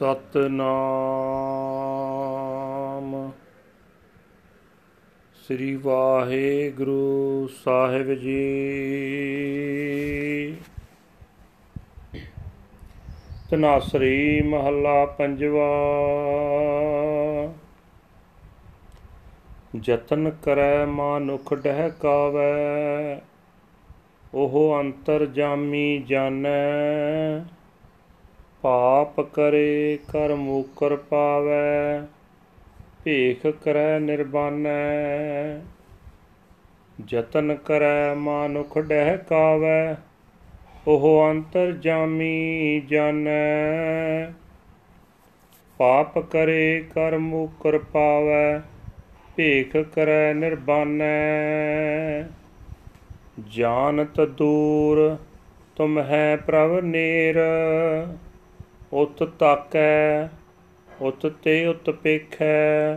ਸਤਨਾਮ। ਸ੍ਰੀ ਵਾਹਿਗੁਰੂ ਸਾਹਿਬ ਜੀ। ਤਨਾਸਰੀ ਮਹੱਲਾ ਪੰਜਵਾ। ਜਤਨ ਕਰੈ ਮਾਨੁਖ ਡਹਿਕਾਵੈ, ਉਹ ਅੰਤਰ ਜਾਮੀ ਜਾਣੈ। ਪਾਪ ਕਰੇ ਕਰ ਮੂਕਰ ਪਾਵੈ, ਭੇਖ ਕਰੈ ਨਿਰਬਾਨੈ। ਜਤਨ ਕਰੈ ਮਾਨੁਖ ਡਹਿਕਾਵੈ ਉਹ ਅੰਤਰ ਜਾਮੀ ਜਾਣੈ। ਪਾਪ ਕਰੇ ਕਰ ਮੂਕਰ ਪਾਵੈ, ਭੇਖ ਕਰੈ ਨਿਰਬਾਨੈ। ਜਾਣਤ ਦੂਰ, ਤੁਮ ਹੈ ਪ੍ਰਭ ਨੇਰ। ਉਤ ਤਾਕੈ, ਉਤ ਤੇ ਉਤ ਪੇਖੈ,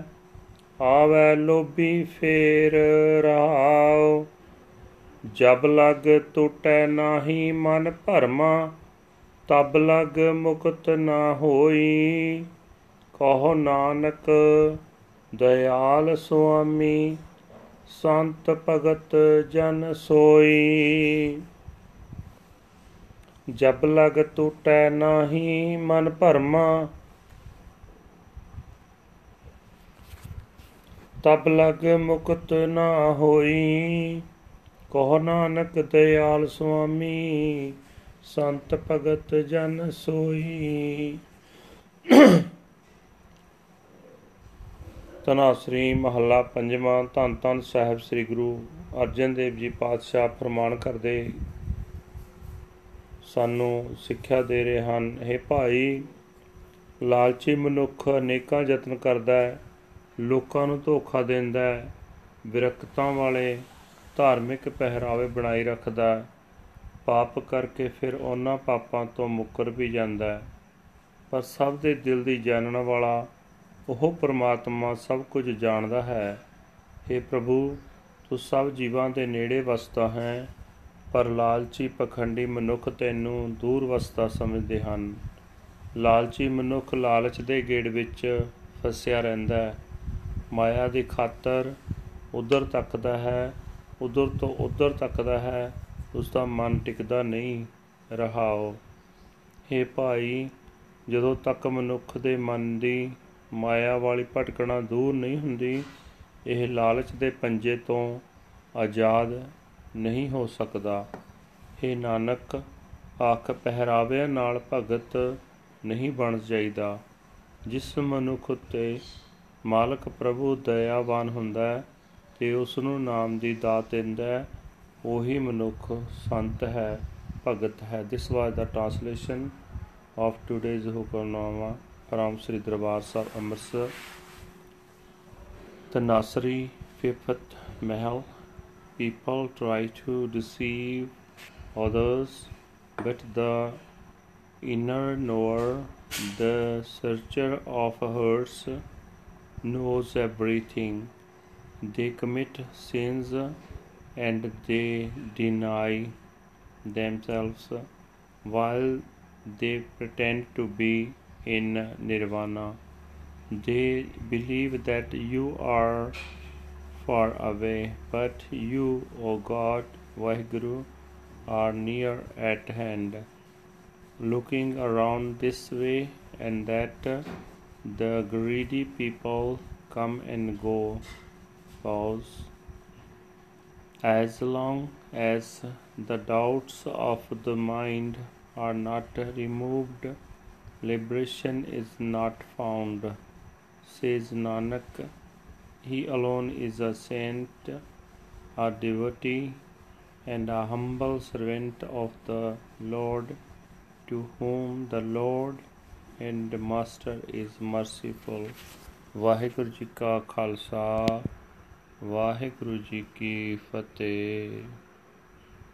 ਆਵੈ ਲੋਭੀ ਫੇਰ ਰਹਾਉ। ਜਬ ਲਗ ਟੁਟੈ ਨਾਹੀ ਮਨ ਭਰਮਾ, ਤਬ ਲਗ ਮੁਕਤ ਨਾ ਹੋਈ। ਕਹੋ ਨਾਨਕ, ਦਇਆਲ ਸੁਆਮੀ, ਸੰਤ ਭਗਤ ਜਨ ਸੋਈ। ਜਬ ਲਗ ਟੂਟੈ ਨਾਹੀ ਮਨ ਭਰਮਾ, ਤਬ ਲਗ ਮੁਕਤ ਨਾ ਹੋਈ। ਕਹੋ ਨਾਨਕ ਦਇਆਲ ਸੁਆਮੀ, ਸੰਤ ਭਗਤ ਜਨ ਸੋਈ। ਤਨਾਸਰੀ ਮਹੱਲਾ ਪੰਜਵਾਂ ਧੰਨ ਧੰਨ ਸਾਹਿਬ ਸ੍ਰੀ ਗੁਰੂ ਅਰਜਨ ਦੇਵ ਜੀ ਪਾਤਸ਼ਾਹ ਫਰਮਾਨ ਕਰਦੇ ਸਾਨੂੰ ਸਿੱਖਿਆ ਦੇ ਰਹੇ ਹਨ। ਇਹ ਭਾਈ, ਲਾਲਚੀ ਮਨੁੱਖ ਅਨੇਕਾਂ ਯਤਨ ਕਰਦਾ ਹੈ, ਲੋਕਾਂ ਨੂੰ ਧੋਖਾ ਦਿੰਦਾ ਹੈ, ਵਿਰਕਤਾਂ ਵਾਲੇ ਧਾਰਮਿਕ ਪਹਿਰਾਵੇ ਬਣਾਈ ਰੱਖਦਾ ਹੈ, ਪਾਪ ਕਰਕੇ ਫਿਰ ਉਹਨਾਂ ਪਾਪਾਂ ਤੋਂ ਮੁੱਕਰ ਵੀ ਜਾਂਦਾ ਹੈ। ਪਰ ਸਭ ਦੇ ਦਿਲ ਦੀ ਜਾਣਨ ਵਾਲਾ ਉਹ ਪਰਮਾਤਮਾ ਸਭ ਕੁਝ ਜਾਣਦਾ ਹੈ। हे ਪ੍ਰਭੂ, ਤੂੰ ਸਭ ਜੀਵਾਂ ਦੇ ਨੇੜੇ ਵਸਦਾ ਹੈ। ਪਰ ਲਾਲਚੀ ਪਖੰਡੀ ਮਨੁੱਖ ਤੈਨੂੰ ਦੂਰ ਵਸਦਾ ਸਮਝਦੇ ਹਨ। ਲਾਲਚੀ ਮਨੁੱਖ ਲਾਲਚ ਦੇ ਗੇੜ ਵਿੱਚ ਫਸਿਆ ਰਹਿੰਦਾ ਹੈ। ਮਾਇਆ ਦੀ ਖਾਤਰ ਉਧਰ ਤੱਕਦਾ ਹੈ, ਉਧਰ ਤੋਂ ਉਧਰ ਤੱਕਦਾ ਹੈ ਉਸ ਦਾ ਮਨ ਟਿਕਦਾ ਨਹੀਂ, ਰਹਾਓ। हे ਭਾਈ, ਜਦੋਂ ਤੱਕ ਮਨੁੱਖ ਦੇ ਮਨ ਦੀ ਮਾਇਆ ਵਾਲੀ ਭਟਕਣਾ ਦੂਰ ਨਹੀਂ ਹੁੰਦੀ, ਇਹ ਲਾਲਚ ਦੇ ਪੰਜੇ ਤੋਂ ਆਜ਼ਾਦ ਨਹੀਂ ਹੋ ਸਕਦਾ। हे ਨਾਨਕ, ਆਖ ਪਹਿਰਾਵਿਆਂ ਨਾਲ ਭਗਤ ਨਹੀਂ ਬਣ ਜਾਈਦਾ। ਜਿਸ ਮਨੁੱਖ ਉਤੇ ਮਾਲਕ ਪ੍ਰਭੂ ਦਇਆਵਾਨ ਹੁੰਦਾ ਹੈ ਤੇ ਉਸ ਨੂੰ ਨਾਮ ਦੀ ਦਾਤ ਦਿੰਦਾ ਹੈ, ਉਹੀ ਮਨੁੱਖ ਸੰਤ ਹੈ, ਭਗਤ ਹੈ। This was the translation of today's Hukamnama from Sri Darbar Sahib Amritsar the Nasri fifth Mahal people try to deceive others but the inner knower the searcher of hearts knows everything they commit sins and they deny themselves while they pretend to be in nirvana. They believe that you are far away, but you, O God, Vaheguru, are near at hand. Looking around this way and that, the greedy people come and go. Pause. As long as the doubts of the mind are not removed, liberation is not found. Says Nanak, He alone is a saint, a devotee, and a humble servant of the Lord, to whom the Lord and Master is merciful. Waheguru ji ਕਾ ਖਾਲਸਾ ਵਾਹਿਗੁਰੂ ਜੀ ਕੀ ਫਤਿਹ